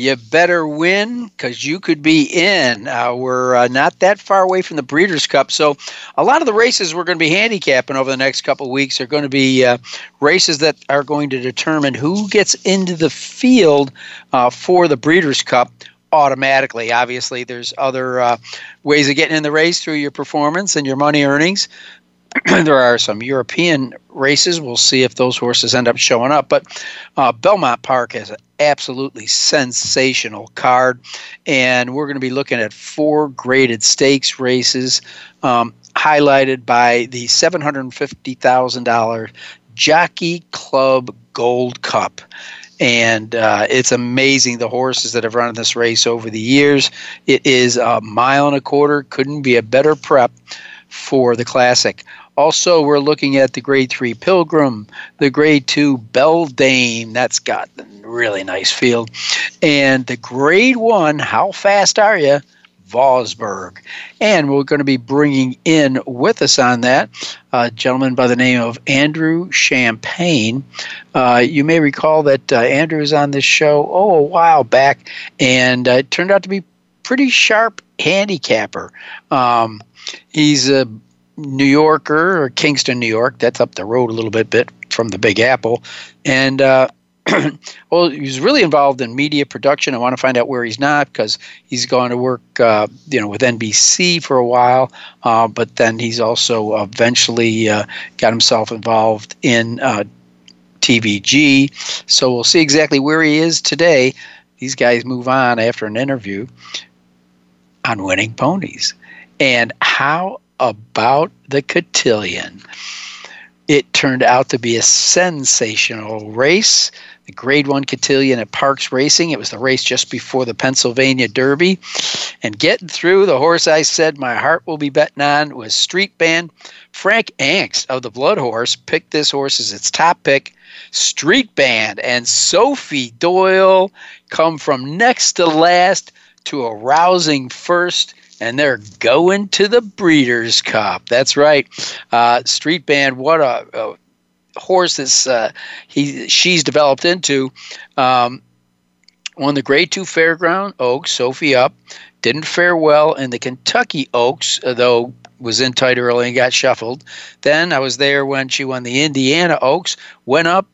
you better win because you could be in. Uh, we're uh, not that far away from the Breeders' Cup, so a lot of the races we're going to be handicapping over the next couple of weeks are going to be uh, races that are going to determine who gets into the field uh, for the Breeders' Cup automatically. Obviously, there's other uh, ways of getting in the race through your performance and your money earnings. there are some European races. We'll see if those horses end up showing up. But uh, Belmont Park has an absolutely sensational card, and we're going to be looking at four graded stakes races, um, highlighted by the seven hundred fifty thousand dollar Jockey Club Gold Cup. And uh, it's amazing the horses that have run in this race over the years. It is a mile and a quarter. Couldn't be a better prep for the Classic. Also, we're looking at the grade three Pilgrim, the grade two Beldame, that's got a really nice field, and the grade one, How Fast Are You? Vosburgh. And we're going to be bringing in with us on that a gentleman by the name of Andrew Champagne. Uh, you may recall that uh, Andrew was on this show, oh, a while back, and uh, it turned out to be pretty sharp handicapper. Um, he's a New Yorker or Kingston, New York. That's up the road a little bit, bit from the Big Apple, and uh, well, he's really involved in media production. I want to find out where he's not because he's gone to work, uh, you know, with NBC for a while. Uh, but then he's also eventually uh, got himself involved in uh, TVG. So we'll see exactly where he is today. These guys move on after an interview on winning ponies and how about the cotillion. It turned out to be a sensational race. The Grade 1 Cotillion at Parx Racing. It was the race just before the Pennsylvania Derby. And getting through, the horse I said my heart will be betting on was Street Band. Frank Angst of the Blood Horse picked this horse as its top pick. Street Band and Sophie Doyle come from next to last to a rousing first and they're going to the Breeders' Cup. That's right. Uh, Street Band, what a, a horse that's uh, he she's developed into. Um, won the Grade Two Fairground Oaks, Sophie up. Didn't fare well in the Kentucky Oaks, though was in tight early and got shuffled. Then I was there when she won the Indiana Oaks, went up,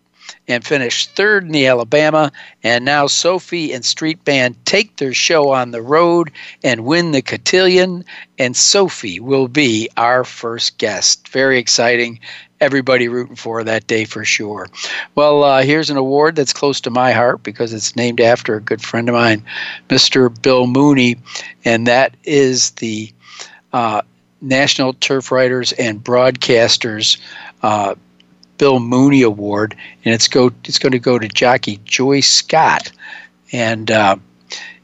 and finished third in the Alabama. And now Sophie and Street Band take their show on the road and win the cotillion. And Sophie will be our first guest. Very exciting. Everybody rooting for that day for sure. Well, uh, here's an award that's close to my heart because it's named after a good friend of mine, Mr. Bill Mooney, and that is the uh, National Turf Writers and Broadcasters uh, Bill Mooney Award, and it's go it's going to go to jockey Joy Scott, and uh,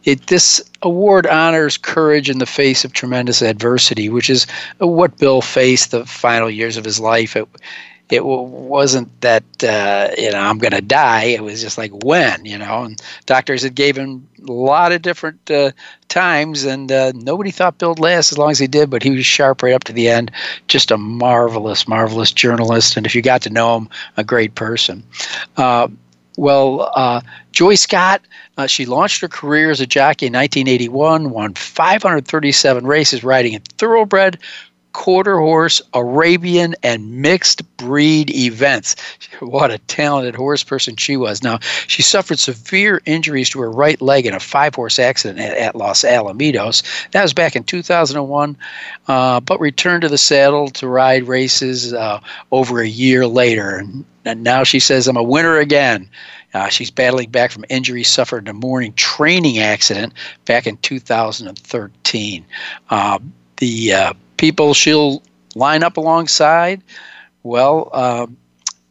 it this award honors courage in the face of tremendous adversity, which is what Bill faced the final years of his life. It, it wasn't that uh, you know I'm going to die. It was just like when you know. And doctors had gave him a lot of different uh, times, and uh, nobody thought Bill'd last as long as he did. But he was sharp right up to the end. Just a marvelous, marvelous journalist, and if you got to know him, a great person. Uh, well, uh, Joy Scott, uh, she launched her career as a jockey in 1981, won 537 races riding in thoroughbred, quarter horse, Arabian, and mixed breed events. What a talented horse person she was. Now, she suffered severe injuries to her right leg in a five horse accident at, at, Los Alamitos. That was back in 2001, uh, but returned to the saddle to ride races uh, over a year later. And, now she says, I'm a winner again. Uh, she's battling back from injuries suffered in a morning training accident back in 2013. Uh, the uh, people she'll line up alongside? Well, uh,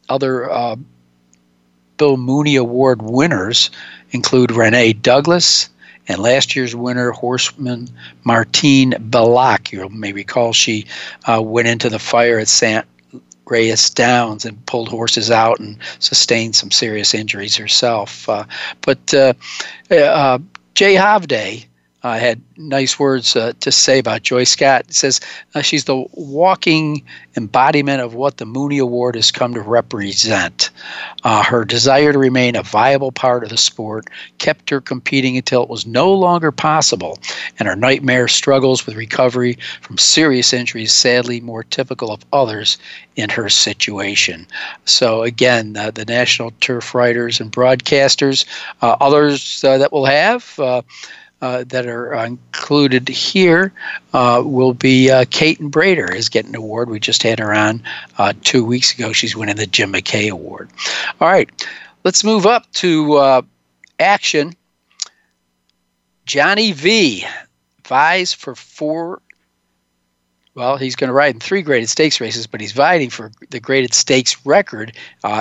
other uh, Bill Mooney Award winners include Renee Douglas And last year's winner, horseman Martine Bellocq, you may recall she uh, went into the fire at St. Reyes Downs and pulled horses out and sustained some serious injuries herself. Uh, but uh, uh, Jay Hovdey uh, had nice words uh, to say about Joy Scott. He says uh, she's the walking embodiment of what the Mooney Award has come to represent. Uh, her desire to remain a viable part of the sport kept her competing until it was no longer possible, and her nightmare struggles with recovery from serious injuries, sadly more typical of others in her situation. So, again, uh, the National Turf Writers and Broadcasters, uh, others that will have. Uh, that are included here uh, will be uh, Caton Bredar is getting an award. We just had her on uh, two weeks ago. She's winning the Jim McKay Award. All right, let's move up to uh, action. Johnny V vies for four. Well, he's going to ride in three graded stakes races, but he's vying for the graded stakes record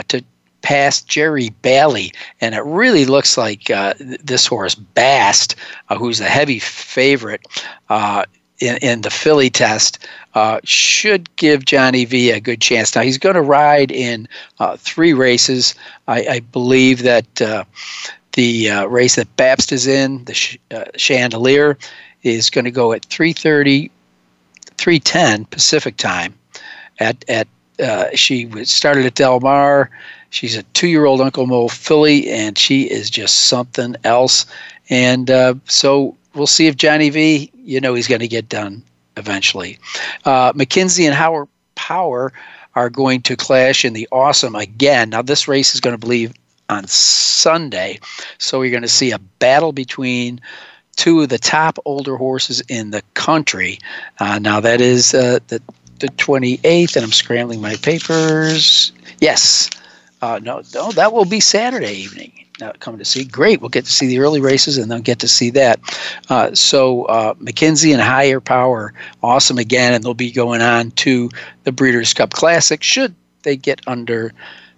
to past Jerry Bailey, and it really looks like uh, this horse Bast, uh, who's a heavy favorite uh, in, in the filly test, uh, should give Johnny V a good chance. Now he's going to ride in uh, three races. I, I believe that uh, the race that Babst is in, the sh- Chandelier, is going to go at 3:30, 3:10 Pacific time. At at she started at Del Mar She's a two year old Uncle Mo filly, and she is just something else. And uh, so we'll see if Johnny V, you know, he's going to get done eventually. Uh, McKinzie and Higher Power are going to clash in the awesome again. Now, this race is going to believe on Sunday. So we're going to see a battle between two of the top older horses in the country. Uh, now, that is uh, the, the 28th, and I'm scrambling my papers. Yes, uh, no, no, that will be Saturday evening. Uh, coming to see. Great, we'll get to see the early races and then get to see that. Uh, so uh, and Higher Power, awesome again, and they'll be going on to the Breeders' Cup Classic. Should they get under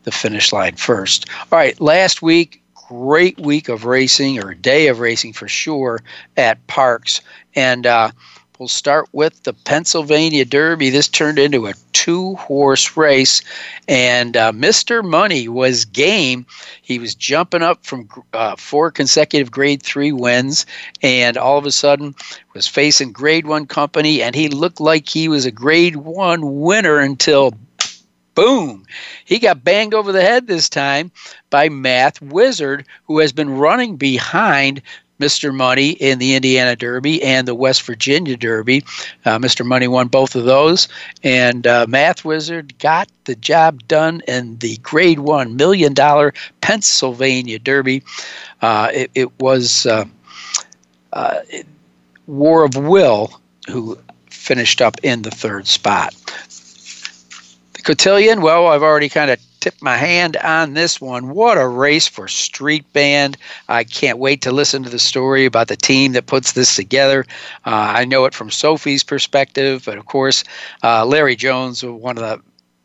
the finish line first? All right, last week, great week of racing or day of racing for sure at Parx. and uh, We'll start with the Pennsylvania Derby. This turned into a two horse race, and uh, Mr. Money was game. He was jumping up from uh, four consecutive grade three wins, and all of a sudden was facing grade one company, and he looked like he was a grade one winner until boom, he got banged over the head this time by Math Wizard, who has been running behind Mr. Money in the Indiana Derby and the West Virginia Derby. Uh, Mr. Money won both of those, and uh, Math Wizard got the job done in the Grade One Million Dollar Pennsylvania Derby. Uh, it, it, was uh, uh, War of Will who finished up in the third spot. The Cotillion, well, I've already kind of tip my hand on this one. What a race for Street Band. I can't wait to listen to the story about the team that puts this together. Uh, I know it from Sophie's perspective, but of course, uh, Larry Jones, one of the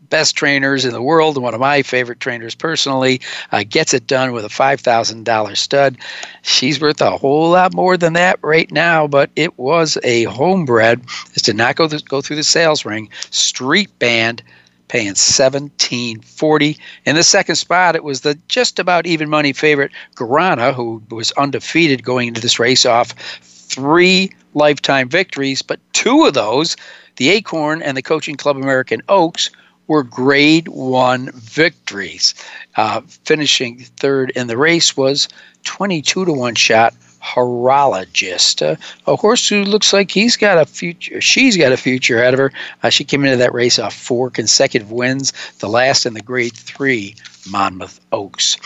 best trainers in the world one of my favorite trainers personally, uh, gets it done with a $5,000 stud. She's worth a whole lot more than that right now, but it was a homebred. Is to not go, th- go through the sales ring. Street Band paying 1740 in the second spot it was the just about even money favorite Guarana who was undefeated going into this race off three lifetime victories but two of those the acorn and the coaching club american oaks were grade one victories. Uh, finishing third in the race was 22 to 1 shot horologist, uh, a horse who looks like he's got a future. She's got a future ahead of her. Uh, she came into that race off four consecutive wins, the last in the Grade Three Monmouth Oaks,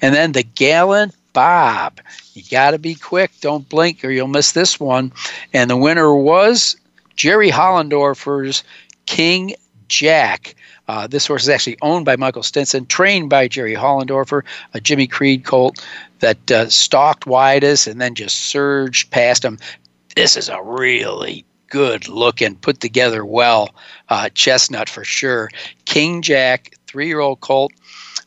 and then the Gallant Bob. You got to be quick. Don't blink or you'll miss this one. And the winner was Jerry Hollendorfer's King Jack. Uh, this horse is actually owned by Michael Stinson, trained by Jerry Hollendorfer, a Jimmy Creed colt that uh, stalked Widus and then just surged past him. This is a really good looking, put together well uh, chestnut for sure. King Jack, three year old colt.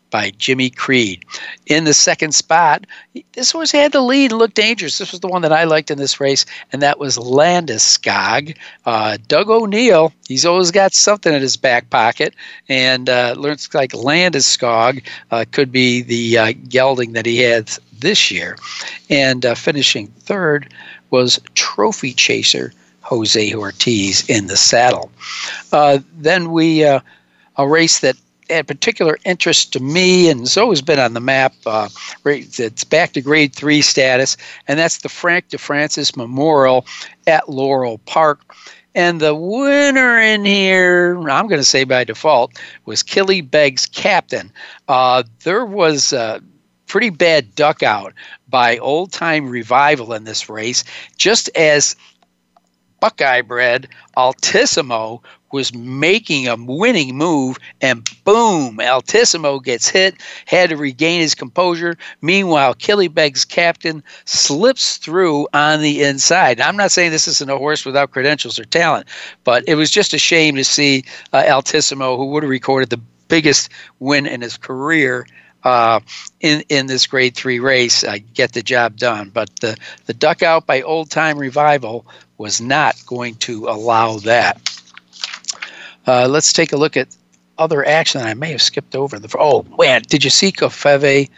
By Jimmy Creed. In the second spot, this horse had the lead, and looked dangerous. This was the one that I liked in this race, and that was Landeskog. Uh, Doug O'Neill, he's always got something in his back pocket, and uh, looks like Landeskog uh, could be the uh, gelding that he had this year. And uh, finishing third was Trophy Chaser Jose Ortiz in the saddle. Uh, then we uh, a race that had particular interest to me and has always been on the map. Uh, it's back to grade three status, and that's the Frank de Francis Memorial at Laurel Park. And the winner in here, I'm going to say by default, was Killy Killybegs Captain. Uh, there was a pretty bad duck out by Old Time Revival in this race, just as Buckeye bred Altissimo was making a winning move, and boom, Altissimo gets hit, had to regain his composure. Meanwhile, Killybegs captain slips through on the inside. I'm not saying this isn't a horse without credentials or talent, but it was just a shame to see uh, Altissimo, who would have recorded the biggest win in his career, uh, in in this grade three race uh, get the job done. But the the duck out by Old Time Revival was not going to allow that. Uh, let's take a look at other action I may have skipped over. The oh man, did you see Covfefe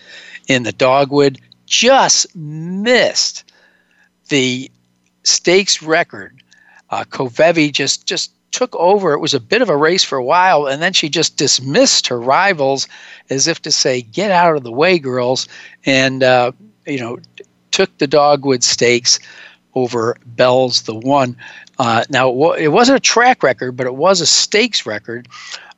in the dogwood? Just missed the stakes record. Uh, Covfefe just just took over. It was a bit of a race for a while, and then she just dismissed her rivals as if to say, "Get out of the way, girls!" And uh, you know, took the dogwood stakes over Bell's the one. Uh, now, it wasn't a track record, but it was a stakes record,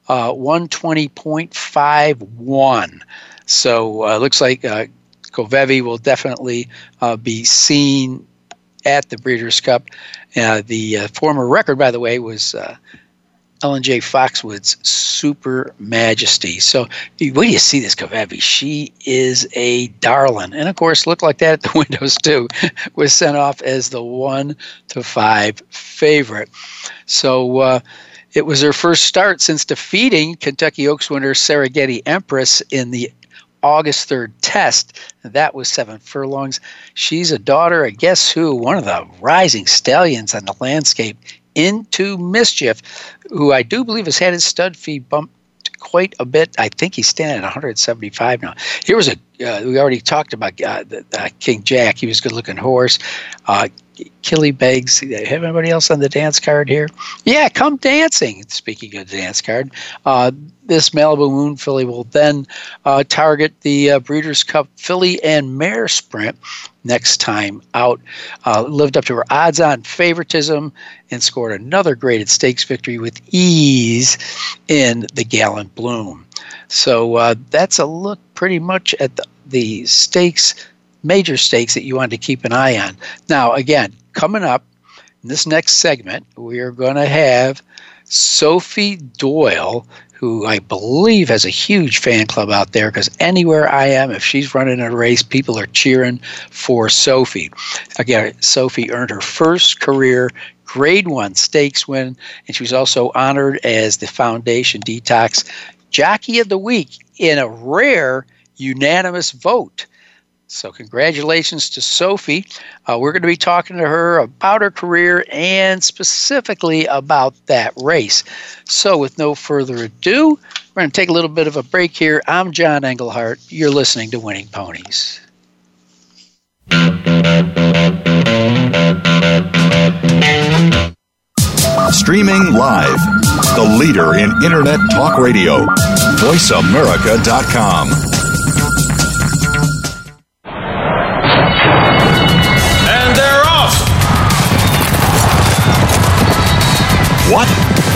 uh, 120.51. So uh, looks like uh, Covfefe will definitely uh, be seen at the Breeders' Cup. Uh, the uh, former record, by the way, was uh, Ellen J. Foxwood's Super Majesty. So, do you see this Covfefe? She is a darling. And of course, looked like that at the windows too. was sent off as the one to five favorite. So, uh, it was her first start since defeating Kentucky Oaks winner Serengeti Empress in the August 3rd test. That was seven furlongs. She's a daughter of guess who? One of the rising stallions on the landscape into mischief, who I do believe has had his stud fee bumped quite a bit. I think he's standing at 175 now. Here was a uh, we already talked about uh, the, uh, King Jack. He was a good looking horse. Uh, Killybegs. Have anybody else on the dance card here? Yeah, come dancing. Speaking of the dance card, uh, this Malibu Moon filly will then uh, target the uh, Breeders' Cup filly and mare sprint next time out. Uh, lived up to her odds on favoritism and scored another graded stakes victory with ease in the Gallant Bloom. So uh, that's a look pretty much at the, the stakes major stakes that you want to keep an eye on. Now, again, coming up in this next segment, we are going to have Sophie Doyle, who I believe has a huge fan club out there because anywhere I am, if she's running a race, people are cheering for Sophie. Again, Sophie earned her first career grade one stakes win, and she was also honored as the Foundation Detox Jockey of the Week in a rare unanimous vote. So, congratulations to Sophie. Uh, we're going to be talking to her about her career and specifically about that race. So, with no further ado, we're going to take a little bit of a break here. I'm John Engelhardt. You're listening to Winning Ponies. Streaming live, the leader in Internet Talk Radio, VoiceAmerica.com.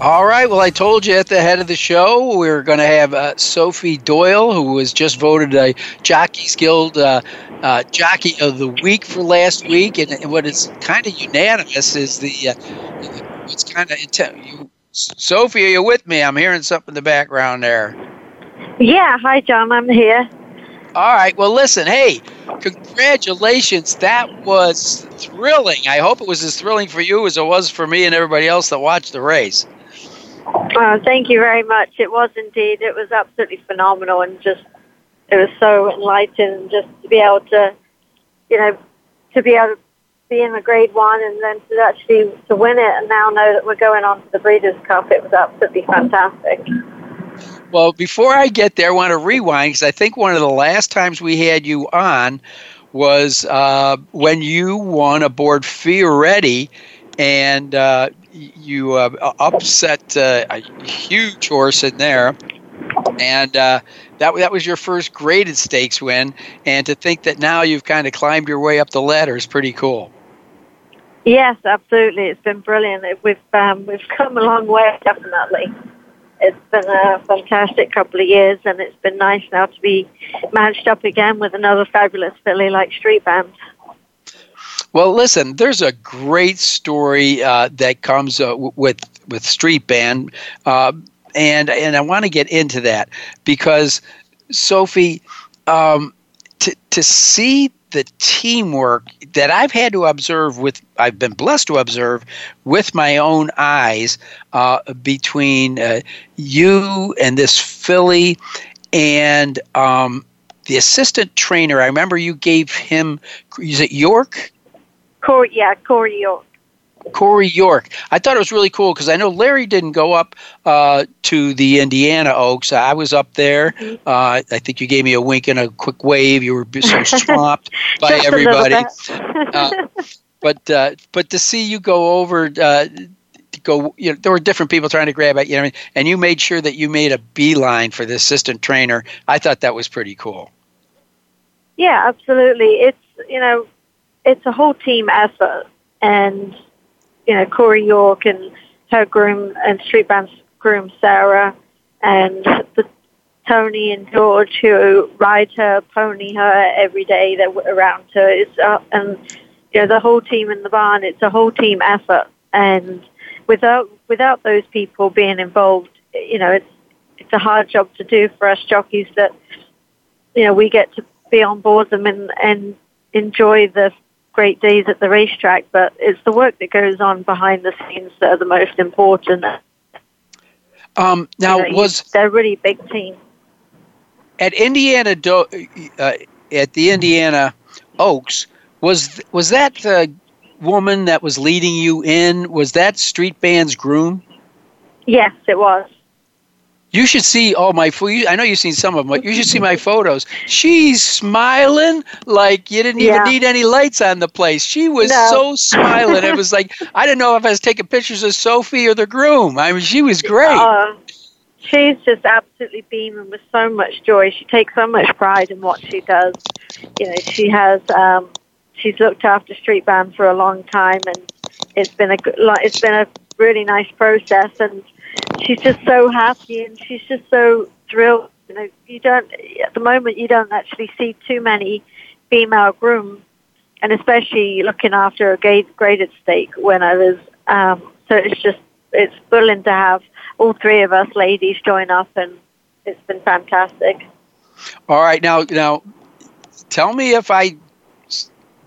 All right. Well, I told you at the head of the show we are going to have uh, Sophie Doyle, who was just voted a Jockeys Guild uh, uh, Jockey of the Week for last week, and, and what is kind of unanimous is the uh, it's kind of you, Sophie. Are you with me? I'm hearing something in the background there. Yeah, hi John, I'm here. All right. Well, listen. Hey, congratulations. That was thrilling. I hope it was as thrilling for you as it was for me and everybody else that watched the race. Uh, thank you very much. It was indeed. It was absolutely phenomenal, and just it was so enlightening just to be able to, you know, to be able to be in the Grade One and then to actually to win it, and now know that we're going on to the Breeders' Cup. It was absolutely fantastic. Well, before I get there, I want to rewind because I think one of the last times we had you on was uh, when you won aboard Fioretti, and uh, you uh, upset uh, a huge horse in there, and uh, that that was your first graded stakes win. And to think that now you've kind of climbed your way up the ladder is pretty cool. Yes, absolutely. It's been brilliant. We've um, we've come a long way, definitely. It's been a fantastic couple of years, and it's been nice now to be matched up again with another fabulous filly like Street Band. Well, listen, there's a great story uh, that comes uh, with with Street Band, uh, and and I want to get into that because Sophie, um, to to see the teamwork that I've had to observe with I've been blessed to observe with my own eyes uh, between uh, you and this filly and um, the assistant trainer. I remember you gave him is it York? Corey, yeah, Corey York. Corey York. I thought it was really cool because I know Larry didn't go up uh, to the Indiana Oaks. I was up there. Mm-hmm. Uh, I think you gave me a wink and a quick wave. You were so swamped by Just a little everybody. uh, but uh, but to see you go over, uh, to go, you know, there were different people trying to grab at you, know, I mean? and you made sure that you made a beeline for the assistant trainer. I thought that was pretty cool. Yeah, absolutely. It's you know, it's a whole team effort, and you know, Corey York and her groom and Street Band's groom Sarah, and the Tony and George who ride her, pony her every day. They're around her. It's uh, and you know the whole team in the barn. It's a whole team effort, and without without those people being involved, you know, it's it's a hard job to do for us jockeys. That you know we get to be on board them and and enjoy the great days at the racetrack, but it's the work that goes on behind the scenes that are the most important. Um, now You know, was they're a really big team. at Indiana Do- uh, at the Indiana Oaks was was that the woman that was leading you in was that Street Band's groom? Yes, it was. You should see all my I know you've seen some of them, but you should see my photos. She's smiling like you didn't even need any lights on the place. She was No. so smiling. It was like I didn't know if I was taking pictures of Sophie or the groom. I mean, she was great. Uh, she's just absolutely beaming with so much joy. She takes so much pride in what she does. You know, she has um, she's looked after Street Band for a long time, and it's been a good, it's been a really nice process, and she's just so happy, and she's just so thrilled. You know, you don't at the moment you don't actually see too many female grooms, and especially looking after a graded stake winners. Um, so it's just it's thrilling to have all three of us ladies join up, and it's been fantastic. All right, now now, tell me if I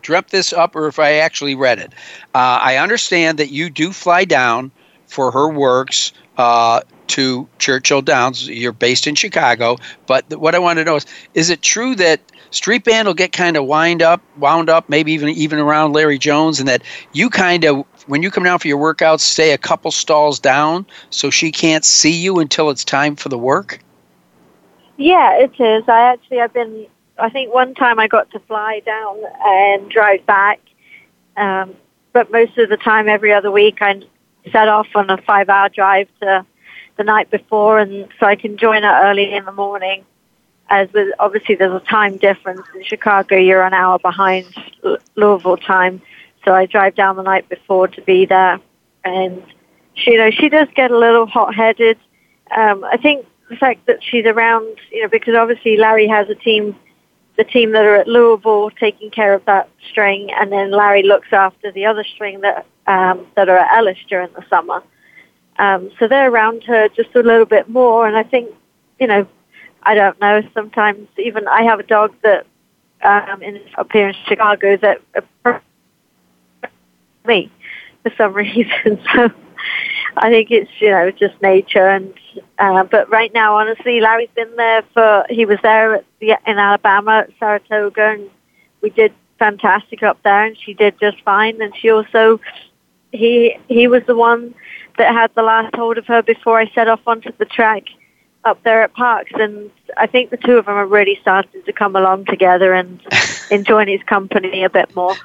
dreamt this up or if I actually read it. Uh, I understand that you do fly down for her works uh, to Churchill Downs. You're based in Chicago, but th- what I want to know is: is it true that Street Band will get kind of wind up, wound up, maybe even even around Larry Jones, and that you kind of when you come down for your workouts, stay a couple stalls down so she can't see you until it's time for the work? Yeah, it is. I actually I've been. I think one time I got to fly down and drive back, um, but most of the time, every other week, I set off on a five-hour drive to the night before, and so I can join her early in the morning. As with obviously there's a time difference in Chicago, you're an hour behind Louisville time, so I drive down the night before to be there. And she, you know, she does get a little hot-headed. Um, I think the fact that she's around, you know, because obviously Larry has a team, the team that are at Louisville taking care of that string, and then Larry looks after the other string that um, that are at Ellis during the summer. Um, so they're around her just a little bit more, and I think, you know, I don't know. Sometimes even I have a dog that um, in up here in Chicago that uh, me for some reason. So I think it's you know just nature. And uh, but right now, honestly, Larry's been there for he was there the, in Alabama at Saratoga, and we did fantastic up there, and she did just fine. And she also he he was the one that had the last hold of her before I set off onto the track up there at Parx, and I think the two of them are really starting to come along together and enjoying his company a bit more.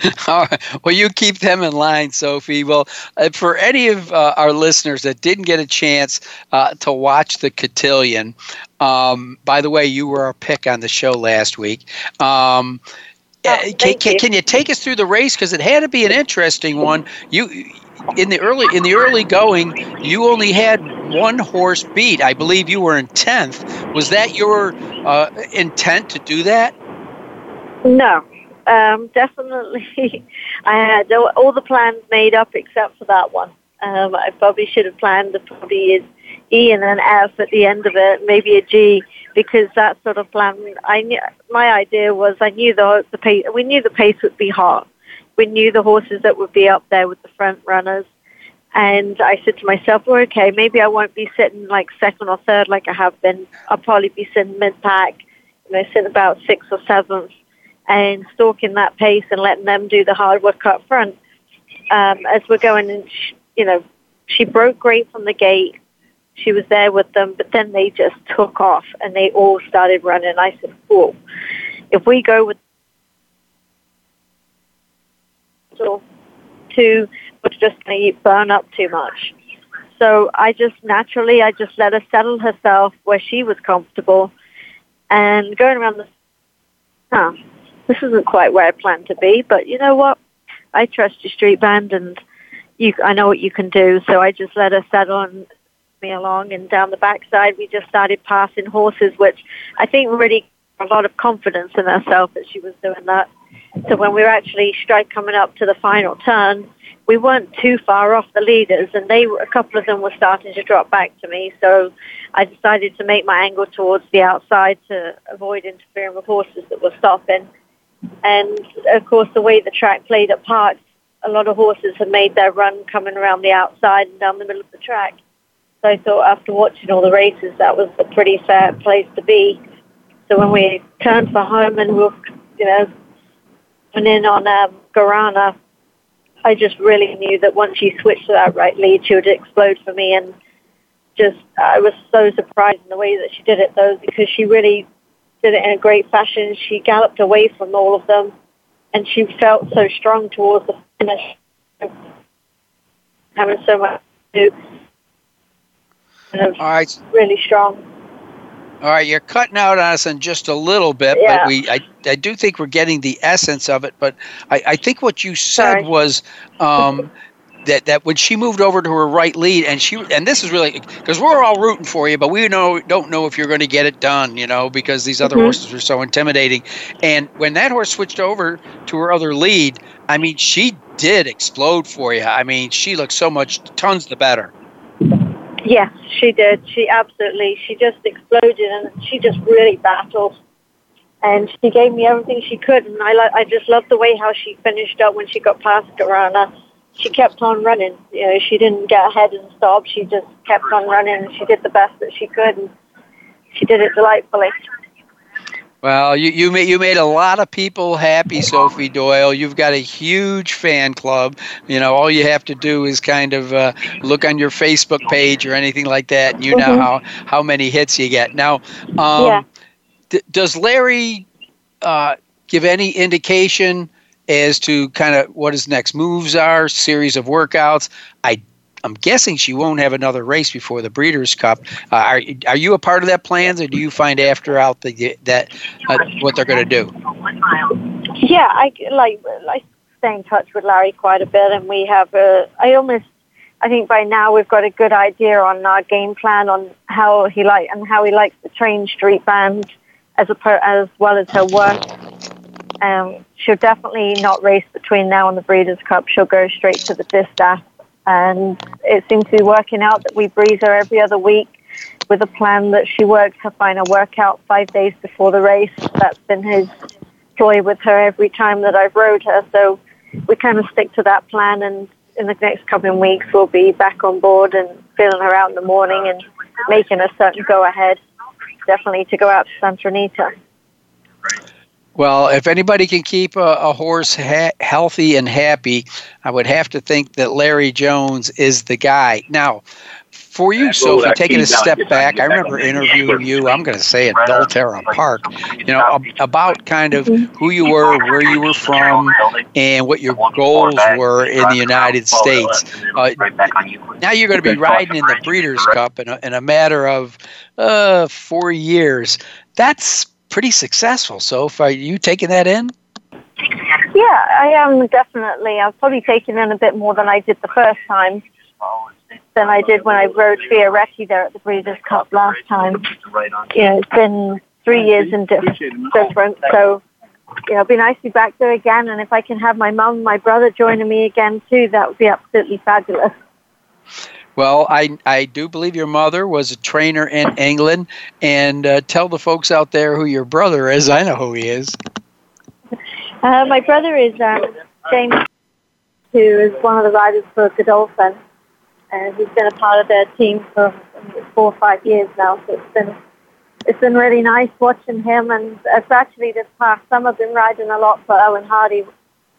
All right. Well, you keep them in line, Sophie. Well, uh, for any of uh, our listeners that didn't get a chance uh, to watch the cotillion, um, by the way, you were our pick on the show last week. Um, oh, uh, can, can, can, you take us through the race because it had to be an interesting one? You in the early in the early going, you only had one horse beat. I believe you were in tenth. Was that your uh, intent to do that? No, um, definitely. I had all the plans made up except for that one. Um, I probably should have planned the probably is E and an F at the end of it, maybe a G, because that sort of plan. I knew, my idea was I knew the the pace. We knew the pace would be hot. We knew the horses that would be up there with the front runners. And I said to myself, well, okay, maybe I won't be sitting like second or third like I have been. I'll probably be sitting mid-pack, you know, sitting about sixth or seventh and stalking that pace and letting them do the hard work up front. Um, as we're going, and she, you know, she broke great from the gate. She was there with them, but then they just took off and they all started running. I said, "Whoa! If we go with to, we're just going to burn up too much." So I just naturally, I just let her settle herself where she was comfortable, and going around the, huh, this isn't quite where I planned to be, but you know what? I trust your street band and you, I know what you can do. So I just let her settle and me along and down the backside we just started passing horses, which I think really a lot of confidence in herself that she was doing that. So when we were actually straight coming up to the final turn, we weren't too far off the leaders, and they a couple of them were starting to drop back to me. So I decided to make my angle towards the outside to avoid interfering with horses that were stopping. And of course, the way the track played at Parx, a lot of horses had made their run coming around the outside and down the middle of the track. So I thought after watching all the races, that was a pretty fair place to be. So when we turned for home and we were, you know, went in on um, Guarana, I just really knew that once she switched to that right lead, she would explode for me. And just, I was so surprised in the way that she did it, though, because she really did it in a great fashion. She galloped away from all of them, and she felt so strong towards the finish, having so much to do. All right. Really strong. All right, you're cutting out on us in just a little bit, Yeah. but we I, I do think we're getting the essence of it. But I, I think what you said Sorry. was um, that that when she moved over to her right lead, and she and this is really because we're all rooting for you, but we know don't know if you're going to get it done, you know, because these other Mhm. horses are so intimidating. And when that horse switched over to her other lead, I mean, she did explode for you. I mean, she looked so much tons the better. Yes, she did. She absolutely, she just exploded and she just really battled. And she gave me everything she could. And I, li- I just loved the way how she finished up when she got past Guarana. She kept on running. You know, she didn't get ahead and stop. She just kept on running and she did the best that she could. And she did it delightfully. Well, you you made you made a lot of people happy, Sophie Doyle. You've got a huge fan club. You know, all you have to do is kind of uh, look on your Facebook page or anything like that, and you know Mhm. how how many hits you get. Now, um, Yeah. d- does Larry uh, give any indication as to kind of what his next moves are, series of workouts? I I'm guessing she won't have another race before the Breeders' Cup. Uh, are are you a part of that plans, or do you find after out the that uh, what they're going to do? Yeah, I like I stay in touch with Larry quite a bit, and we have a. I almost, I think by now we've got a good idea on our game plan on how he like and how he likes to train Street Band as a as well as her work. Um, she'll definitely not race between now and the Breeders' Cup. She'll go straight to the distaff, and it seems to be working out that we breeze her every other week with a plan that she works her final workout five days before the race. That's been his ploy with her every time that I've rode her. So we kind of stick to that plan and in the next coming weeks we'll be back on board and feeling her out in the morning and making a certain go ahead definitely to go out to Santa Anita. Well, if anybody can keep a, a horse ha- healthy and happy, I would have to think that Larry Jones is the guy. Now, for you, Sophie, taking a step back, I remember interviewing you. I'm going to say at Belterra Park, you know, about kind of who you were, where you were from, and what your goals were in the United States. Uh, now you're going to be riding in the Breeders' Cup in a, in a matter of uh, four years. That's pretty successful. So, are you taking that in? Yeah, I am definitely. I've probably taken in a bit more than I did the first time than I did when I rode Fioretti there at the Breeders' Cup last time. You know, it's been three years in diff- different, so you know, it'd be nice to be back there again. And if I can have my mum my brother joining me again too, that would be absolutely fabulous. Well, I, I do believe your mother was a trainer in England. And uh, tell the folks out there who your brother is. I know who he is. Uh, my brother is um, James, who is one of the riders for Godolphin. And he's been a part of their team for four or five years now. So it's been it's been really nice watching him. And it's actually this past summer been riding a lot for Owen Hardy,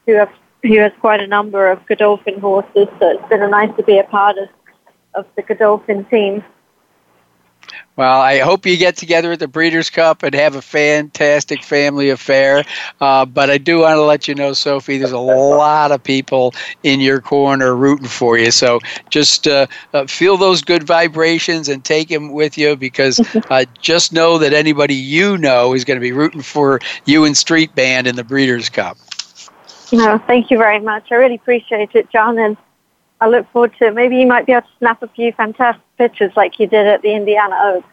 who have who has quite a number of Godolphin horses. So it's been nice to be a part of of the Godolphin team. Well, I hope you get together at the Breeders' Cup and have a fantastic family affair. Uh, but I do want to let you know, Sophie, there's a lot of people in your corner rooting for you. So just uh, uh, feel those good vibrations and take them with you because uh, just know that anybody you know is going to be rooting for you and Street Band in the Breeders' Cup. No, thank you very much. I really appreciate it, John, and I look forward to maybe you might be able to snap a few fantastic pictures like you did at the Indiana Oaks.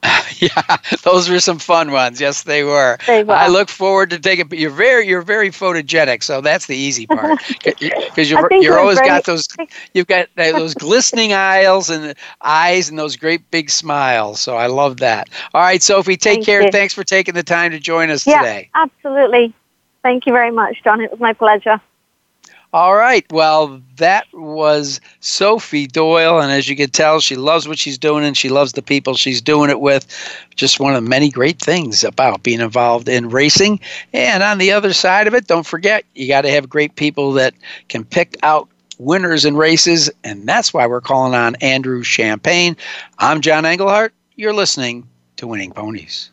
yeah, those were some fun ones. Yes, they were. They were. I look forward to taking. You're very, you're very photogenic, so that's the easy part. Because you're, you're always very- got those. You've got those glistening eyes and eyes and those great big smiles. So I love that. All right, Sophie, take Thank care. you. Thanks for taking the time to join us Yeah, today. absolutely. Thank you very much, John. It was my pleasure. All right. Well, that was Sophie Doyle. And as you can tell, she loves what she's doing and she loves the people she's doing it with. Just one of the many great things about being involved in racing. And on the other side of it, don't forget, you got to have great people that can pick out winners in races. And that's why we're calling on Andrew Champagne. I'm John Engelhardt. You're listening to Winning Ponies.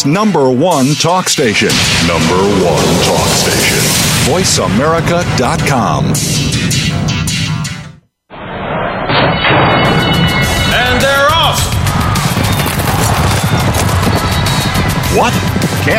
Internet's number one talk station. Number one talk station. VoiceAmerica.com.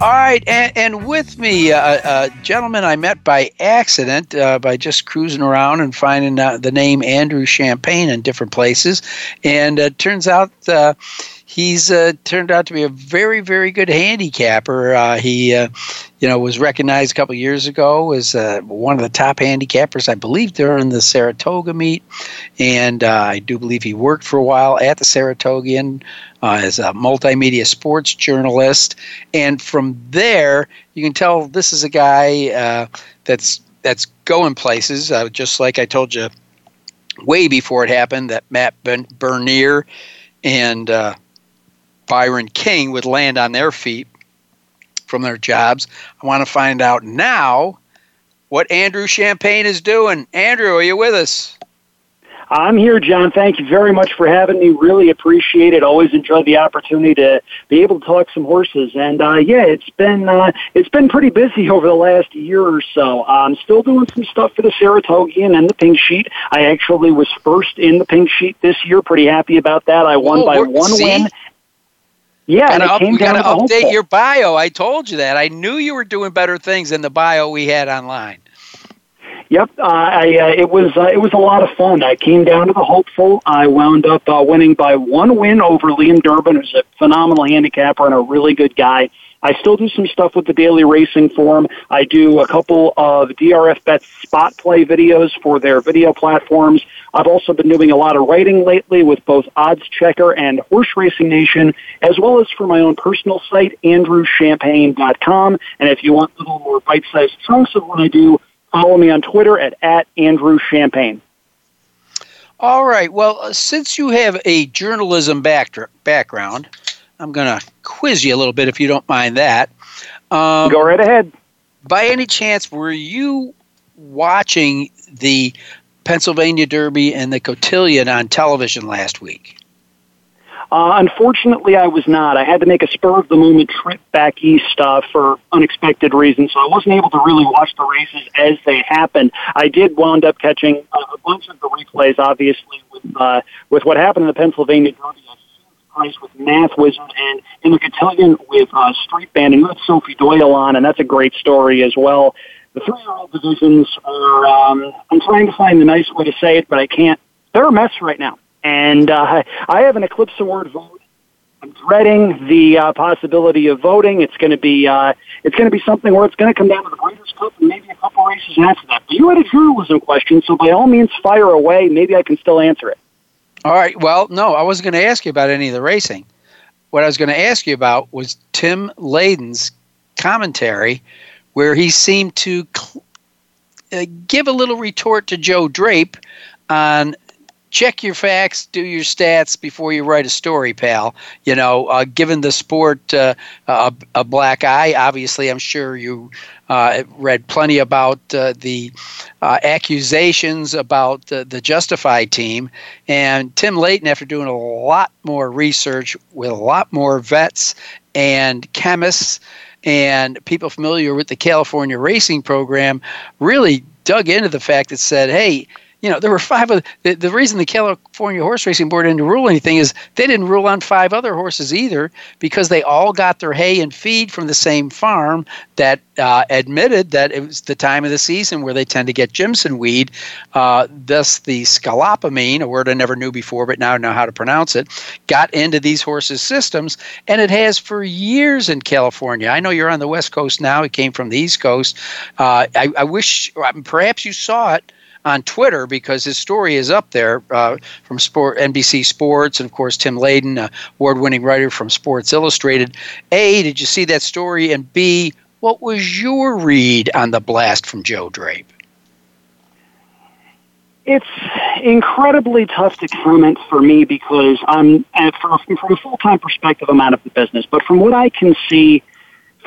All right, and, and with me, uh, a gentleman I met by accident uh, by just cruising around and finding uh, the name Andrew Champagne in different places, and it turns out uh, he's uh, turned out to be a very, very good handicapper. Uh, he, uh, you know, was recognized a couple years ago as uh, one of the top handicappers, I believe, during the Saratoga meet, and uh, I do believe he worked for a while at the Saratogian uh, as a multimedia sports journalist, and from there you can tell this is a guy uh, that's that's going places. Uh, just like I told you way before it happened that Matt ben- Bernier and uh, Byron King would land on their feet from their jobs. I want to find out now what Andrew Champagne is doing. Andrew, are you with us? I'm here, John. Thank you very much for having me. Really appreciate it. Always enjoy the opportunity to be able to talk some horses. And uh, yeah, it's been uh, it's been pretty busy over the last year or so. I'm still doing some stuff for the Saratogian and the Pink Sheet. I actually was first in the Pink Sheet this year. Pretty happy about that. I won Oh, by one see? win. Yeah, and up- came we got to update your bio. I told you that. I knew you were doing better things than the bio we had online. Yep, uh, I, uh, it was uh, it was a lot of fun. I came down to the hopeful. I wound up uh, winning by one win over Liam Durbin, who's a phenomenal handicapper and a really good guy. I still do some stuff with the Daily Racing Form. I do a couple of DRF Bets spot play videos for their video platforms. I've also been doing a lot of writing lately with both Odds Checker and Horse Racing Nation, as well as for my own personal site, andrewchampagne.com. And if you want a little more bite-sized chunks of what I do, follow me on Twitter at, at Andrew Champagne. All right. Well, uh, since you have a journalism back- background, I'm going to quiz you a little bit if you don't mind that. Um, Go right ahead. By any chance, were you watching the Pennsylvania Derby and the Cotillion on television last week? Uh, unfortunately, I was not. I had to make a spur of the moment trip back east uh, for unexpected reasons, so I wasn't able to really watch the races as they happened. I did wound up catching uh, a bunch of the replays, obviously, with uh, with what happened in the Pennsylvania Derby. Surprised with Math Wizard and in the Cotillion with uh, Street Band, and had Sophie Doyle on, and that's a great story as well. The three-year-old divisions are. Um, I'm trying to find the nice way to say it, but I can't. They're a mess right now and uh, I have an Eclipse Award vote. I'm dreading the uh, possibility of voting. It's going to be uh, it's going to be something where it's going to come down to the Breeders' Cup and maybe a couple races after that. But you had a journalism question, so by all means, fire away. Maybe I can still answer it. All right. Well, no, I wasn't going to ask you about any of the racing. What I was going to ask you about was Tim Layden's commentary, where he seemed to cl- uh, give a little retort to Joe Drape on check your facts, do your stats before you write a story, pal. You know, uh, given the sport uh, a, a, black eye, obviously, I'm sure you uh, read plenty about uh, the uh, accusations about the Justified team. And Tim Layden, after doing a lot more research with a lot more vets and chemists and people familiar with the California racing program, really dug into the fact that said, hey, you know, there were five of the, the reason the California Horse Racing Board didn't rule anything is they didn't rule on five other horses either because they all got their hay and feed from the same farm that uh, admitted that it was the time of the season where they tend to get Jimson weed. Uh, thus, the scolopamine, a word I never knew before, but now I know how to pronounce it, got into these horses' systems, and it has for years in California. I know you're on the West Coast now; it came from the East Coast. Uh, I, I wish, perhaps you saw it on Twitter because his story is up there uh, from Sport NBC Sports and of course Tim Layden, award-winning writer from Sports Illustrated. A, did you see that story? And B, what was your read on the blast from Joe Drape? It's incredibly tough to comment for me because I'm, from, from a full-time perspective, I'm out of the business. But from what I can see,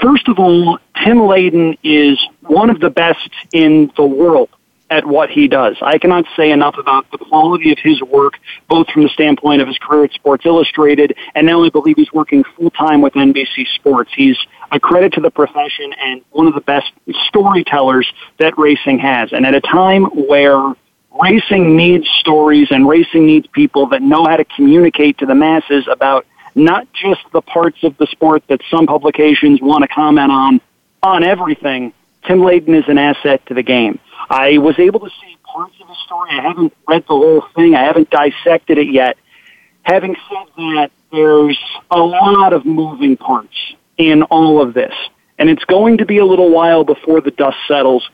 first of all, Tim Layden is one of the best in the world at what he does. I cannot say enough about the quality of his work, both from the standpoint of his career at Sports Illustrated, and now I believe he's working full time with NBC Sports. He's a credit to the profession and one of the best storytellers that racing has. And at a time where racing needs stories and racing needs people that know how to communicate to the masses about not just the parts of the sport that some publications want to comment on, on everything, Tim Layden is an asset to the game. I was able to see parts of the story. I haven't read the whole thing. I haven't dissected it yet. Having said that, there's a lot of moving parts in all of this. And it's going to be a little while before the dust settles.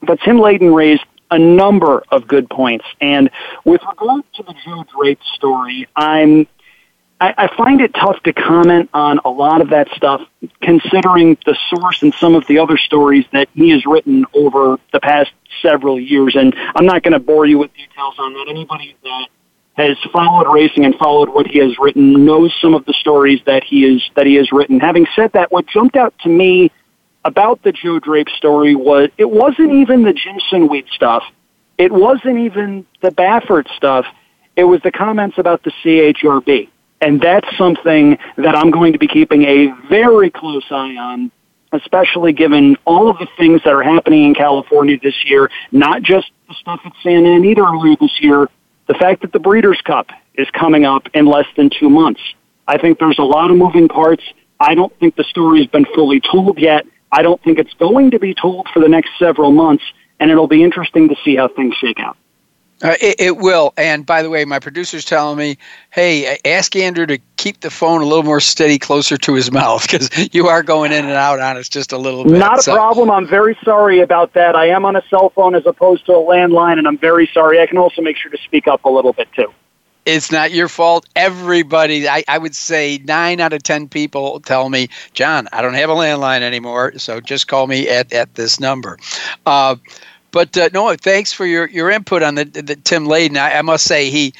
But Tim Layden raised a number of good points. And with regard to the Joe Drape story, I'm I, I find it tough to comment on a lot of that stuff, considering the source and some of the other stories that he has written over the past several years. And I'm not going to bore you with details on that. Anybody that has followed racing and followed what he has written knows some of the stories that he is that he has written. Having said that, what jumped out to me about the Joe Drape story was it wasn't even the Jimson weed stuff. It wasn't even the Baffert stuff. It was the comments about the CHRB. And that's something that I'm going to be keeping a very close eye on, especially given all of the things that are happening in California this year, not just the stuff at Santa Anita earlier this year, the fact that the Breeders' Cup is coming up in less than two months. I think there's a lot of moving parts. I don't think the story has been fully told yet. I don't think it's going to be told for the next several months, and it'll be interesting to see how things shake out. Uh, it, it, will. And by the way, my producer's telling me, hey, ask Andrew to keep the phone a little more steady closer to his mouth because you are going in and out on us just a little bit. Not a so. problem. I'm very sorry about that. I am on a cell phone as opposed to a landline, and I'm very sorry. I can also make sure to speak up a little bit too. It's not your fault. Everybody, I, I would say nine out of 10 people tell me, John, I don't have a landline anymore, so just call me at, at this number. Uh, but uh, no, thanks for your, your input on the, the Tim Layden. I, I must say he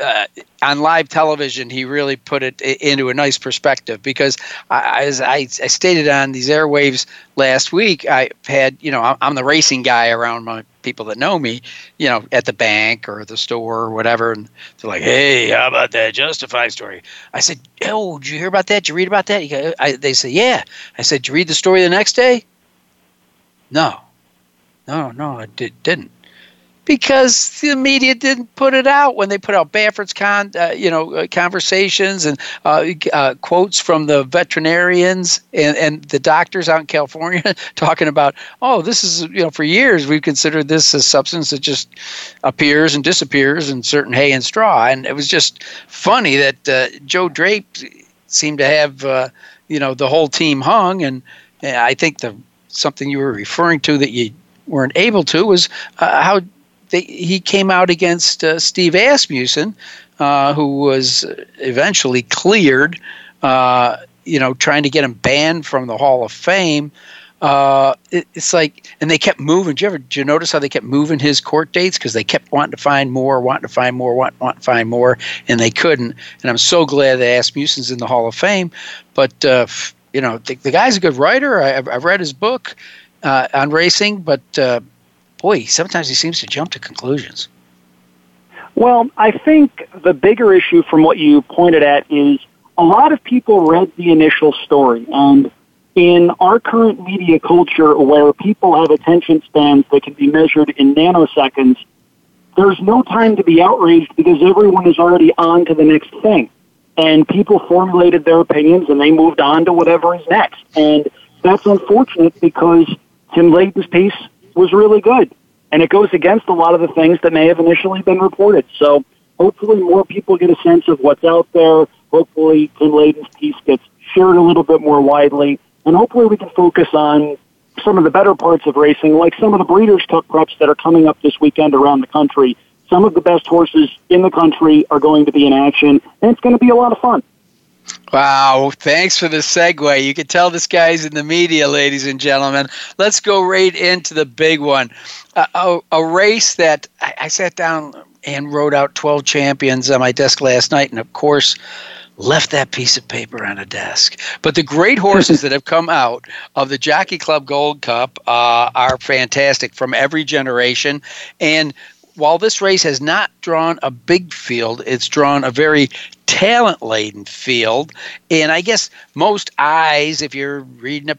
uh, on live television, he really put it into a nice perspective because, I, as I, I, stated on these airwaves last week, I had, you know, I'm the racing guy around my people that know me, you know, at the bank or the store or whatever. And they're like, hey, how about that Justified story? I said, oh, did you hear about that? Did you read about that? I, they say, yeah. I said, did you read the story the next day? No. No, no, it did, didn't. Because the media didn't put it out when they put out Baffert's con, uh, you know, uh, conversations and uh, uh, quotes from the veterinarians and, and the doctors out in California talking about, oh, this is, you know, for years we've considered this a substance that just appears and disappears in certain hay and straw. And it was just funny that uh, Joe Drape seemed to have, uh, you know, the whole team hung. And I think the something you were referring to that you weren't able to was uh, how they, he came out against uh, Steve Asmussen, uh, who was eventually cleared. Uh, you know, trying to get him banned from the Hall of Fame. Uh, it, it's like, and they kept moving. Did you ever did you notice how they kept moving his court dates because they kept wanting to find more, wanting to find more, want, want to find more, and they couldn't. And I'm so glad that Asmussen's in the Hall of Fame. But uh, you know, the, the, guy's a good writer. I, have read his book uh, on racing, but uh, boy, sometimes he seems to jump to conclusions. Well, I think the bigger issue from what you pointed at is a lot of people read the initial story and in our current media culture where people have attention spans that can be measured in nanoseconds, there's no time to be outraged because everyone is already on to the next thing. And people formulated their opinions and they moved on to whatever is next. And that's unfortunate because Tim Layden's piece was really good. And it goes against a lot of the things that may have initially been reported. So hopefully more people get a sense of what's out there. Hopefully Tim Layden's piece gets shared a little bit more widely and hopefully we can focus on some of the better parts of racing, like some of the Breeders' Cup preps that are coming up this weekend around the country. Some of the best horses in the country are going to be in action, and it's going to be a lot of fun. Wow, thanks for the segue. You can tell this guy's in the media, ladies and gentlemen. Let's go right into the big one. Uh, a, a, race that I, I sat down and wrote out 12 champions on my desk last night, and of course, left that piece of paper on a desk. But the great horses that have come out of the Jockey Club Gold Cup uh, are fantastic from every generation. And while this race has not drawn a big field, it's drawn a very talent laden field. And I guess most eyes, if you're reading a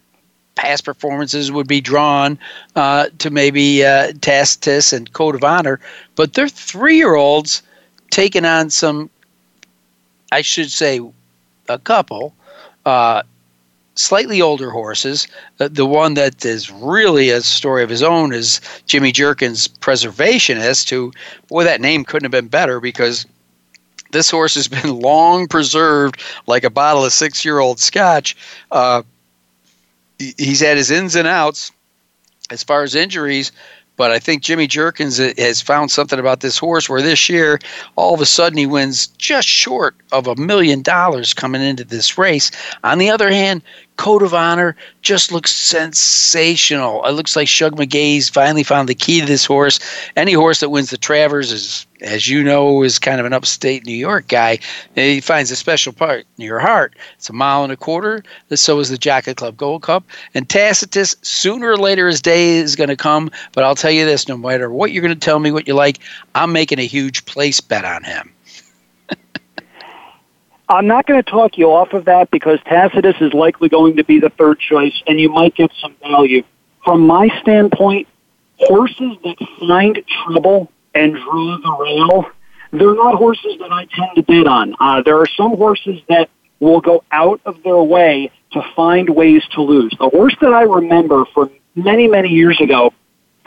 past performances would be drawn uh, to maybe uh, Tacitus and Code of Honor, but they're three year olds taking on some I should say, a couple, uh, slightly older horses. Uh, the one that is really a story of his own is Jimmy Jerkens Preservationist, who, boy, that name couldn't have been better because this horse has been long preserved like a bottle of six year old scotch. Uh, he's had his ins and outs as far as injuries, but I think Jimmy Jerkens uh, has found something about this horse where this year, all of a sudden, he wins just short of a million dollars coming into this race. On the other hand, Code of Honor just looks sensational. It looks like Shug McGaughey's finally found the key to this horse. Any horse that wins the Travers is, as you know, is kind of an upstate New York guy. He finds a special part in your heart. It's a mile and a quarter. So is the Jockey Club Gold Cup. And Tacitus, sooner or later, his day is going to come. But I'll tell you this: no matter what you're going to tell me, what you like, I'm making a huge place bet on him. I'm not going to talk you off of that because Tacitus is likely going to be the third choice, and you might get some value. From my standpoint, horses that find trouble and draw the rail, they're not horses that I tend to bid on. Uh, there are some horses that will go out of their way to find ways to lose. The horse that I remember from many, many years ago,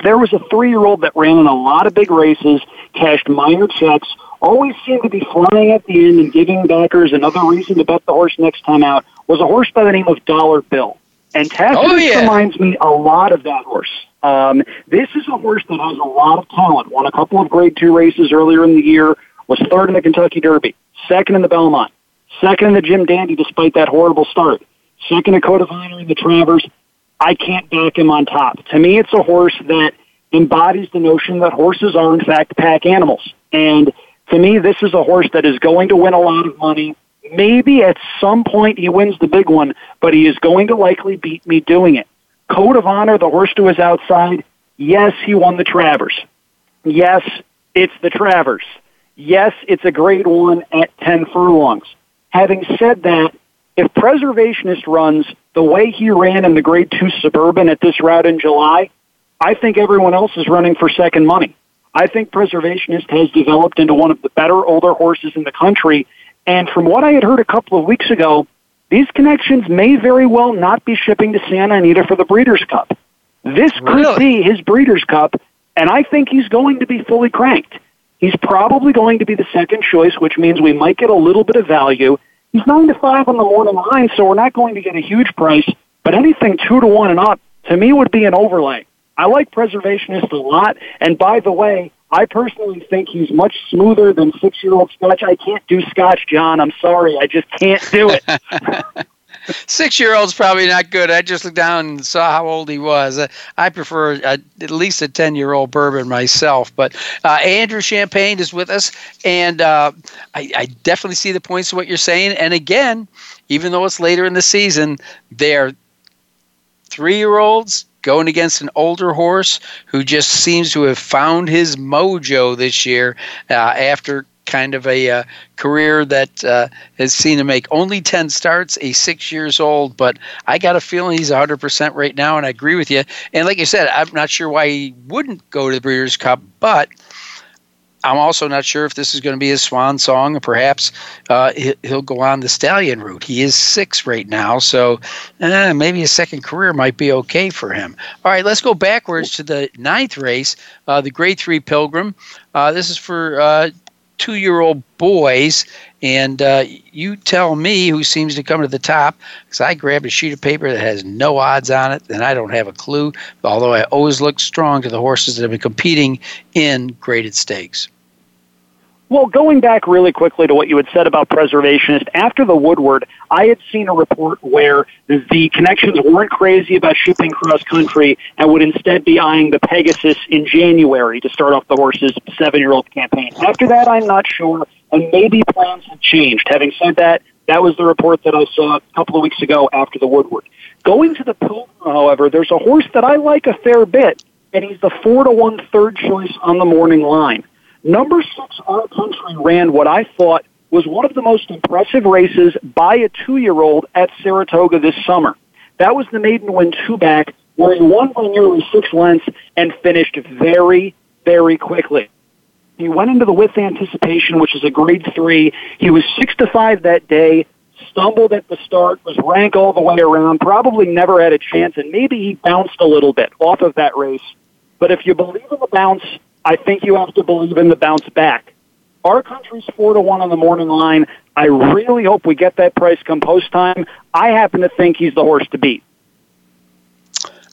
there was a three-year-old that ran in a lot of big races, cashed minor checks, always seemed to be flying at the end and giving backers another reason to bet the horse next time out was a horse by the name of Dollar Bill. And Tacitus oh, yeah. reminds me a lot of that horse. Um, this is a horse that has a lot of talent. Won a couple of Grade Two races earlier in the year. Was third in the Kentucky Derby, second in the Belmont, second in the Jim Dandy, despite that horrible start. Second in Code of Honor in the Travers. I can't back him on top. To me, it's a horse that embodies the notion that horses are in fact pack animals. And to me, this is a horse that is going to win a lot of money. Maybe at some point he wins the big one, but he is going to likely beat me doing it. Code of Honor, the horse to his outside, yes, he won the Travers. Yes, it's the Travers. Yes, it's a grade one at 10 furlongs. Having said that, if Preservationist runs the way he ran in the grade two suburban at this route in July, I think everyone else is running for second money. I think Preservationist has developed into one of the better older horses in the country. And from what I had heard a couple of weeks ago, these connections may very well not be shipping to Santa Anita for the Breeders' Cup. This really? could be his Breeders' Cup, and I think he's going to be fully cranked. He's probably going to be the second choice, which means we might get a little bit of value. He's nine to five on the morning line, so we're not going to get a huge price. But anything two to one and up, to me, would be an overlay. I like preservationist a lot. And by the way, I personally think he's much smoother than six-year-old Scotch. I can't do Scotch, John. I'm sorry, I just can't do it. Six year old's probably not good. I just looked down and saw how old he was. I prefer uh, at least a 10 year old bourbon myself. But uh, Andrew Champagne is with us, and uh, I, I, definitely see the points of what you're saying. And again, even though it's later in the season, they're three year olds going against an older horse who just seems to have found his mojo this year uh, after kind of a uh, career that uh, has seen him make only 10 starts, a six years old, but I got a feeling he's 100% right now, and I agree with you. And like you said, I'm not sure why he wouldn't go to the Breeders' Cup, but – I'm also not sure if this is going to be his swan song, or perhaps uh, he'll go on the stallion route. He is six right now, so eh, maybe a second career might be okay for him. All right, let's go backwards to the ninth race, uh, the Grade Three Pilgrim. Uh, this is for uh, two-year-old boys, and uh, you tell me who seems to come to the top. Because I grabbed a sheet of paper that has no odds on it, and I don't have a clue. Although I always look strong to the horses that have been competing in graded stakes. Well, going back really quickly to what you had said about preservationist, after the Woodward, I had seen a report where the connections weren't crazy about shipping cross country and would instead be eyeing the Pegasus in January to start off the horse's seven year old campaign. After that, I'm not sure, and maybe plans have changed. Having said that, that was the report that I saw a couple of weeks ago after the Woodward. Going to the Pilgrim, however, there's a horse that I like a fair bit, and he's the four to one third choice on the morning line. Number six, Our Country ran what I thought was one of the most impressive races by a two-year-old at Saratoga this summer. That was the maiden win two-back, where he won by nearly six lengths and finished very, very quickly. He went into the with anticipation, which is a grade three. He was six to five that day, stumbled at the start, was rank all the way around, probably never had a chance, and maybe he bounced a little bit off of that race. But if you believe in the bounce, I think you have to believe in the bounce back. Our country's four to one on the morning line. I really hope we get that price come post time. I happen to think he's the horse to beat.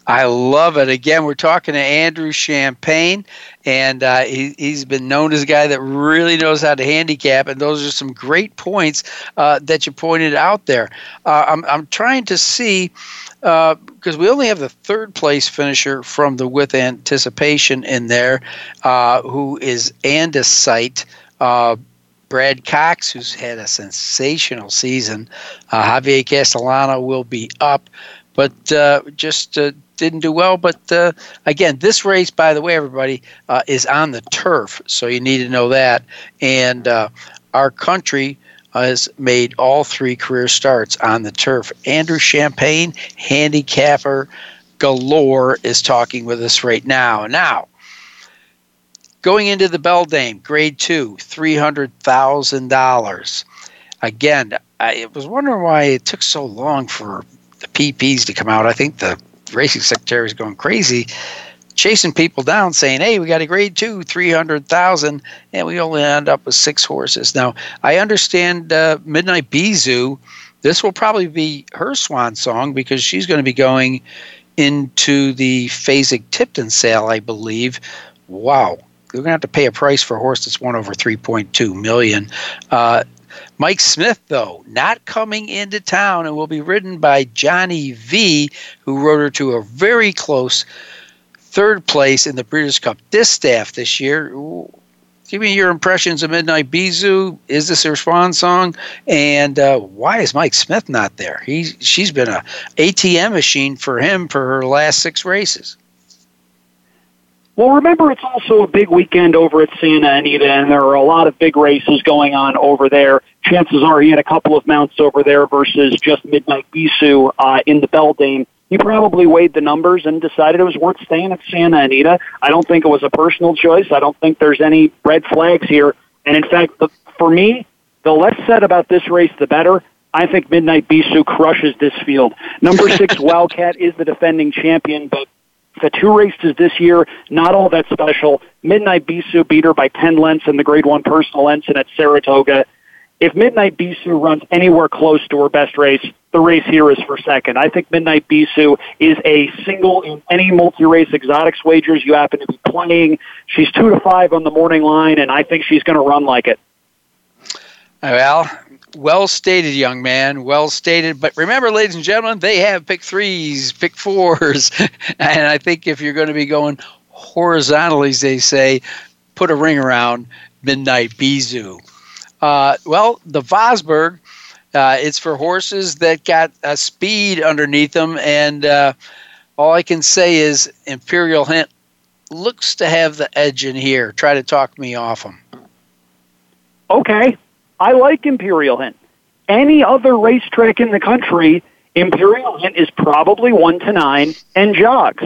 I love it. Again, we're talking to Andrew Champagne, and uh, he, has been known as a guy that really knows how to handicap, and those are some great points uh, that you pointed out there. Uh, I'm, I'm trying to see because uh, we only have the third place finisher from the with anticipation in there, uh, who is Andesite. Uh, Brad Cox, who's had a sensational season. Uh, Javier Castellano will be up, but uh, just uh, didn't do well. But again, this race, by the way, everybody, is on the turf, so you need to know that. And our country has made all three career starts on the turf. Andrew Champagne, handicapper galore, is talking with us right now. Now, going into the Beldame, grade two, $300,000. Again, I was wondering why it took so long for the PPs to come out. I think the racing secretary is going crazy chasing people down saying, hey, we got a grade two, 300,000, and we only end up with six horses. Now, I understand uh, Midnight Bisou, this will probably be her swan song because she's going to be going into the Fasig Tipton sale, I believe. Wow. We're going to have to pay a price for a horse that's won over 3.2 million. Uh, Mike Smith, though, not coming into town and will be ridden by Johnny V, who rode her to a very close third place in the Breeders' Cup Distaff this year. Give me your impressions of Midnight Bisou. Is this her swan song? And uh, why is Mike Smith not there? He she's been a ATM machine for him for her last six races. Well, remember, it's also a big weekend over at Santa Anita, and there are a lot of big races going on over there. Chances are he had a couple of mounts over there versus just Midnight Bisou uh, in the Beldame he probably weighed the numbers and decided it was worth staying at Santa Anita. I don't think it was a personal choice. I don't think there's any red flags here. And in fact, the, for me, the less said about this race, the better. I think Midnight Bisou crushes this field. Number six, Wow Cat is the defending champion, but the two races this year, not all that special. Midnight Bisou beat her by 10 lengths in the grade one personal ensign at Saratoga. If Midnight Bisou runs anywhere close to her best race, the race here is for second. I think Midnight Bisou is a single in any multi-race exotics wagers you happen to be playing. She's two to five on the morning line, and I think she's going to run like it. Well, well stated, young man. Well stated. But remember, ladies and gentlemen, they have pick threes, pick fours, and I think if you're going to be going horizontally, as they say, put a ring around Midnight Bisou. Uh, well, the Vosburgh, uh, it's for horses that got a speed underneath them, and uh, all I can say is Imperial Hint looks to have the edge in here. Try to talk me off him. Okay, I like Imperial Hint. Any other racetrack in the country, Imperial Hint is probably one to nine and jogs,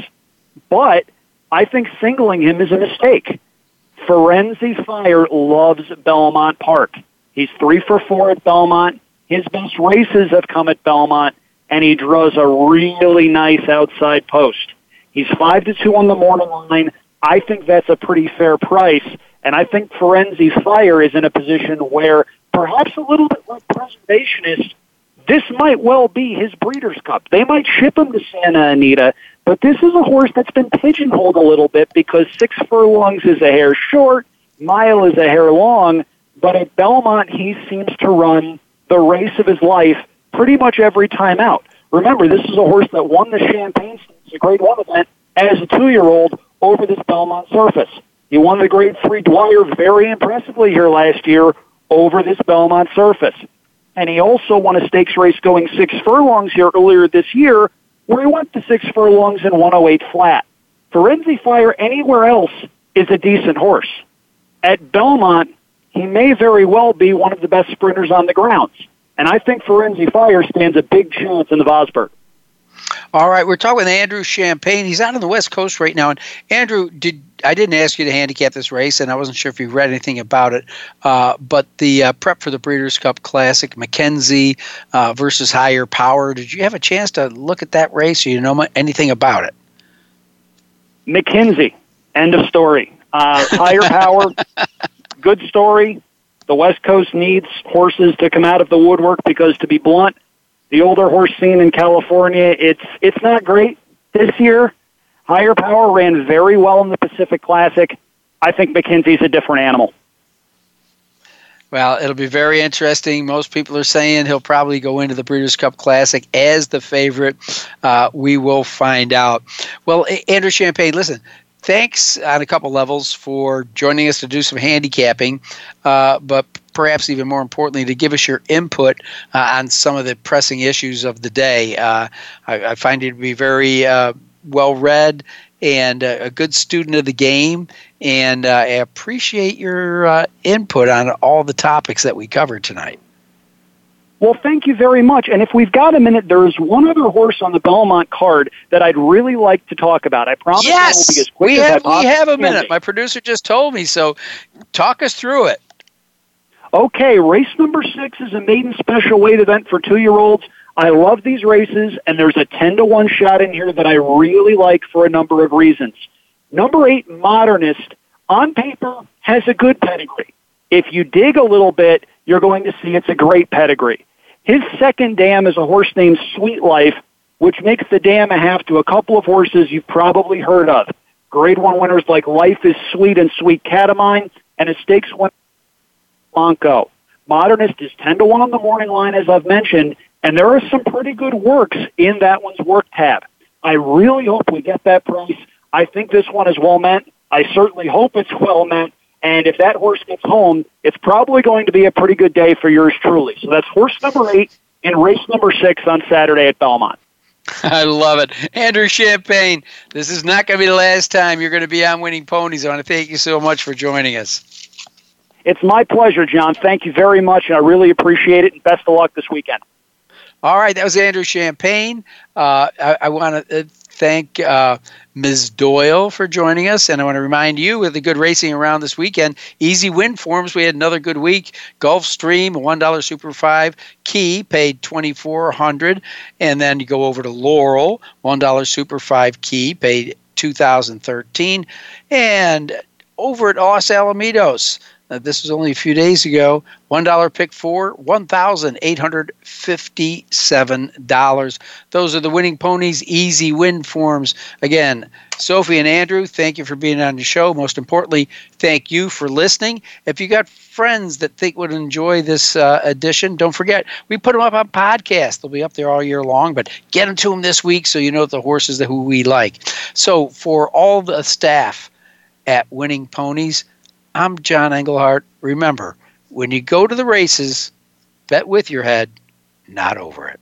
but I think singling him is a mistake. Firenze Fire loves Belmont Park. He's three for four at Belmont. His best races have come at Belmont, and he draws a really nice outside post. He's five to two on the morning line. I think that's a pretty fair price, and I think Firenze Fire is in a position where perhaps a little bit like Preservationist, this might well be his Breeders' Cup. They might ship him to Santa Anita, but this is a horse that's been pigeonholed a little bit because six furlongs is a hair short, mile is a hair long, but at Belmont he seems to run the race of his life pretty much every time out. Remember, this is a horse that won the Champagne Stakes, a Grade One event, as a two-year-old over this Belmont surface. He won the Grade Three Dwyer very impressively here last year over this Belmont surface, and he also won a stakes race going six furlongs here earlier this year where he went to six furlongs and 108 flat. Firenze Fire anywhere else is a decent horse. At Belmont, he may very well be one of the best sprinters on the grounds. And I think Firenze Fire stands a big chance in the Vosburgh. All right, we're talking with Andrew Champagne. He's out on the West Coast right now. And Andrew, did I didn't ask you to handicap this race, and I wasn't sure if you read anything about it. Uh, but the uh, prep for the Breeders' Cup Classic, McKinzie uh, versus Higher Power. Did you have a chance to look at that race? Or you know anything about it? McKinzie. End of story. Uh, higher Power. good story. The West Coast needs horses to come out of the woodwork because, to be blunt, the older horse scene in California, it's it's not great this year. Higher Power ran very well in the Pacific Classic. I think McKinzie's a different animal. Well, it'll be very interesting. Most people are saying he'll probably go into the Breeders' Cup Classic as the favorite. Uh, we will find out. Well, Andrew Champagne, listen, thanks on a couple levels for joining us to do some handicapping, uh, but perhaps even more importantly, to give us your input uh, on some of the pressing issues of the day. Uh, I, I, find you to be very uh, well read and a good student of the game. And uh, I appreciate your uh, input on all the topics that we covered tonight. Well, thank you very much. And if we've got a minute, there's one other horse on the Belmont card that I'd really like to talk about. I promise yes, I will be as quick we as have, I We have a minute. My producer just told me, so talk us through it. Okay, race number six is a maiden special weight event for two-year-olds. I love these races, and there's a 10 to 1 shot in here that I really like for a number of reasons. Number eight, Modernist, on paper, has a good pedigree. If you dig a little bit, you're going to see it's a great pedigree. His second dam is a horse named Sweet Life, which makes the dam a half to a couple of horses you've probably heard of. Grade one winners like Life is Sweet and Sweet Catomine, and a stakes winner, Blanco. Modernist is 10 to 1 on the morning line, as I've mentioned, and there are some pretty good works in that one's work tab. I really hope we get that price. I think this one is well meant. I certainly hope it's well meant. And if that horse gets home, it's probably going to be a pretty good day for yours truly. So that's horse number eight in race number six on Saturday at Belmont. I love it. Andrew Champagne, this is not going to be the last time you're going to be on Winning Ponies. I want to thank you so much for joining us. It's my pleasure, John. Thank you very much, and I really appreciate it, and best of luck this weekend. All right, that was Andrew Champagne. Uh, I, I want to uh, thank uh, Ms. Doyle for joining us, and I want to remind you with the good racing around this weekend, easy win forms. We had another good week. Gulfstream, one dollar Super Five. Key paid twenty four hundred, and then you go over to Laurel, one dollar Super Five. Key paid two thousand thirteen, and over at Los Alamitos. Uh, this was only a few days ago. $1 pick four, $1,857. Those are the winning ponies, easy win forms. Again, Sophie and Andrew, thank you for being on the show. Most importantly, thank you for listening. If you got friends that think would enjoy this uh, edition, don't forget we put them up on podcast. They'll be up there all year long, but get them to them this week so you know the horses that who we like. So for all the staff at Winning Ponies, I'm John Engelhardt. Remember, when you go to the races, bet with your head, not over it.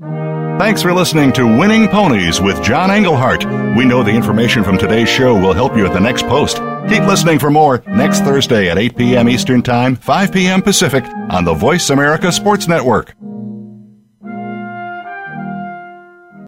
Thanks for listening to Winning Ponies with John Engelhardt. We know the information from today's show will help you at the next post. Keep listening for more next Thursday at 8 p.m. Eastern Time, 5 p.m. Pacific on the Voice America Sports Network.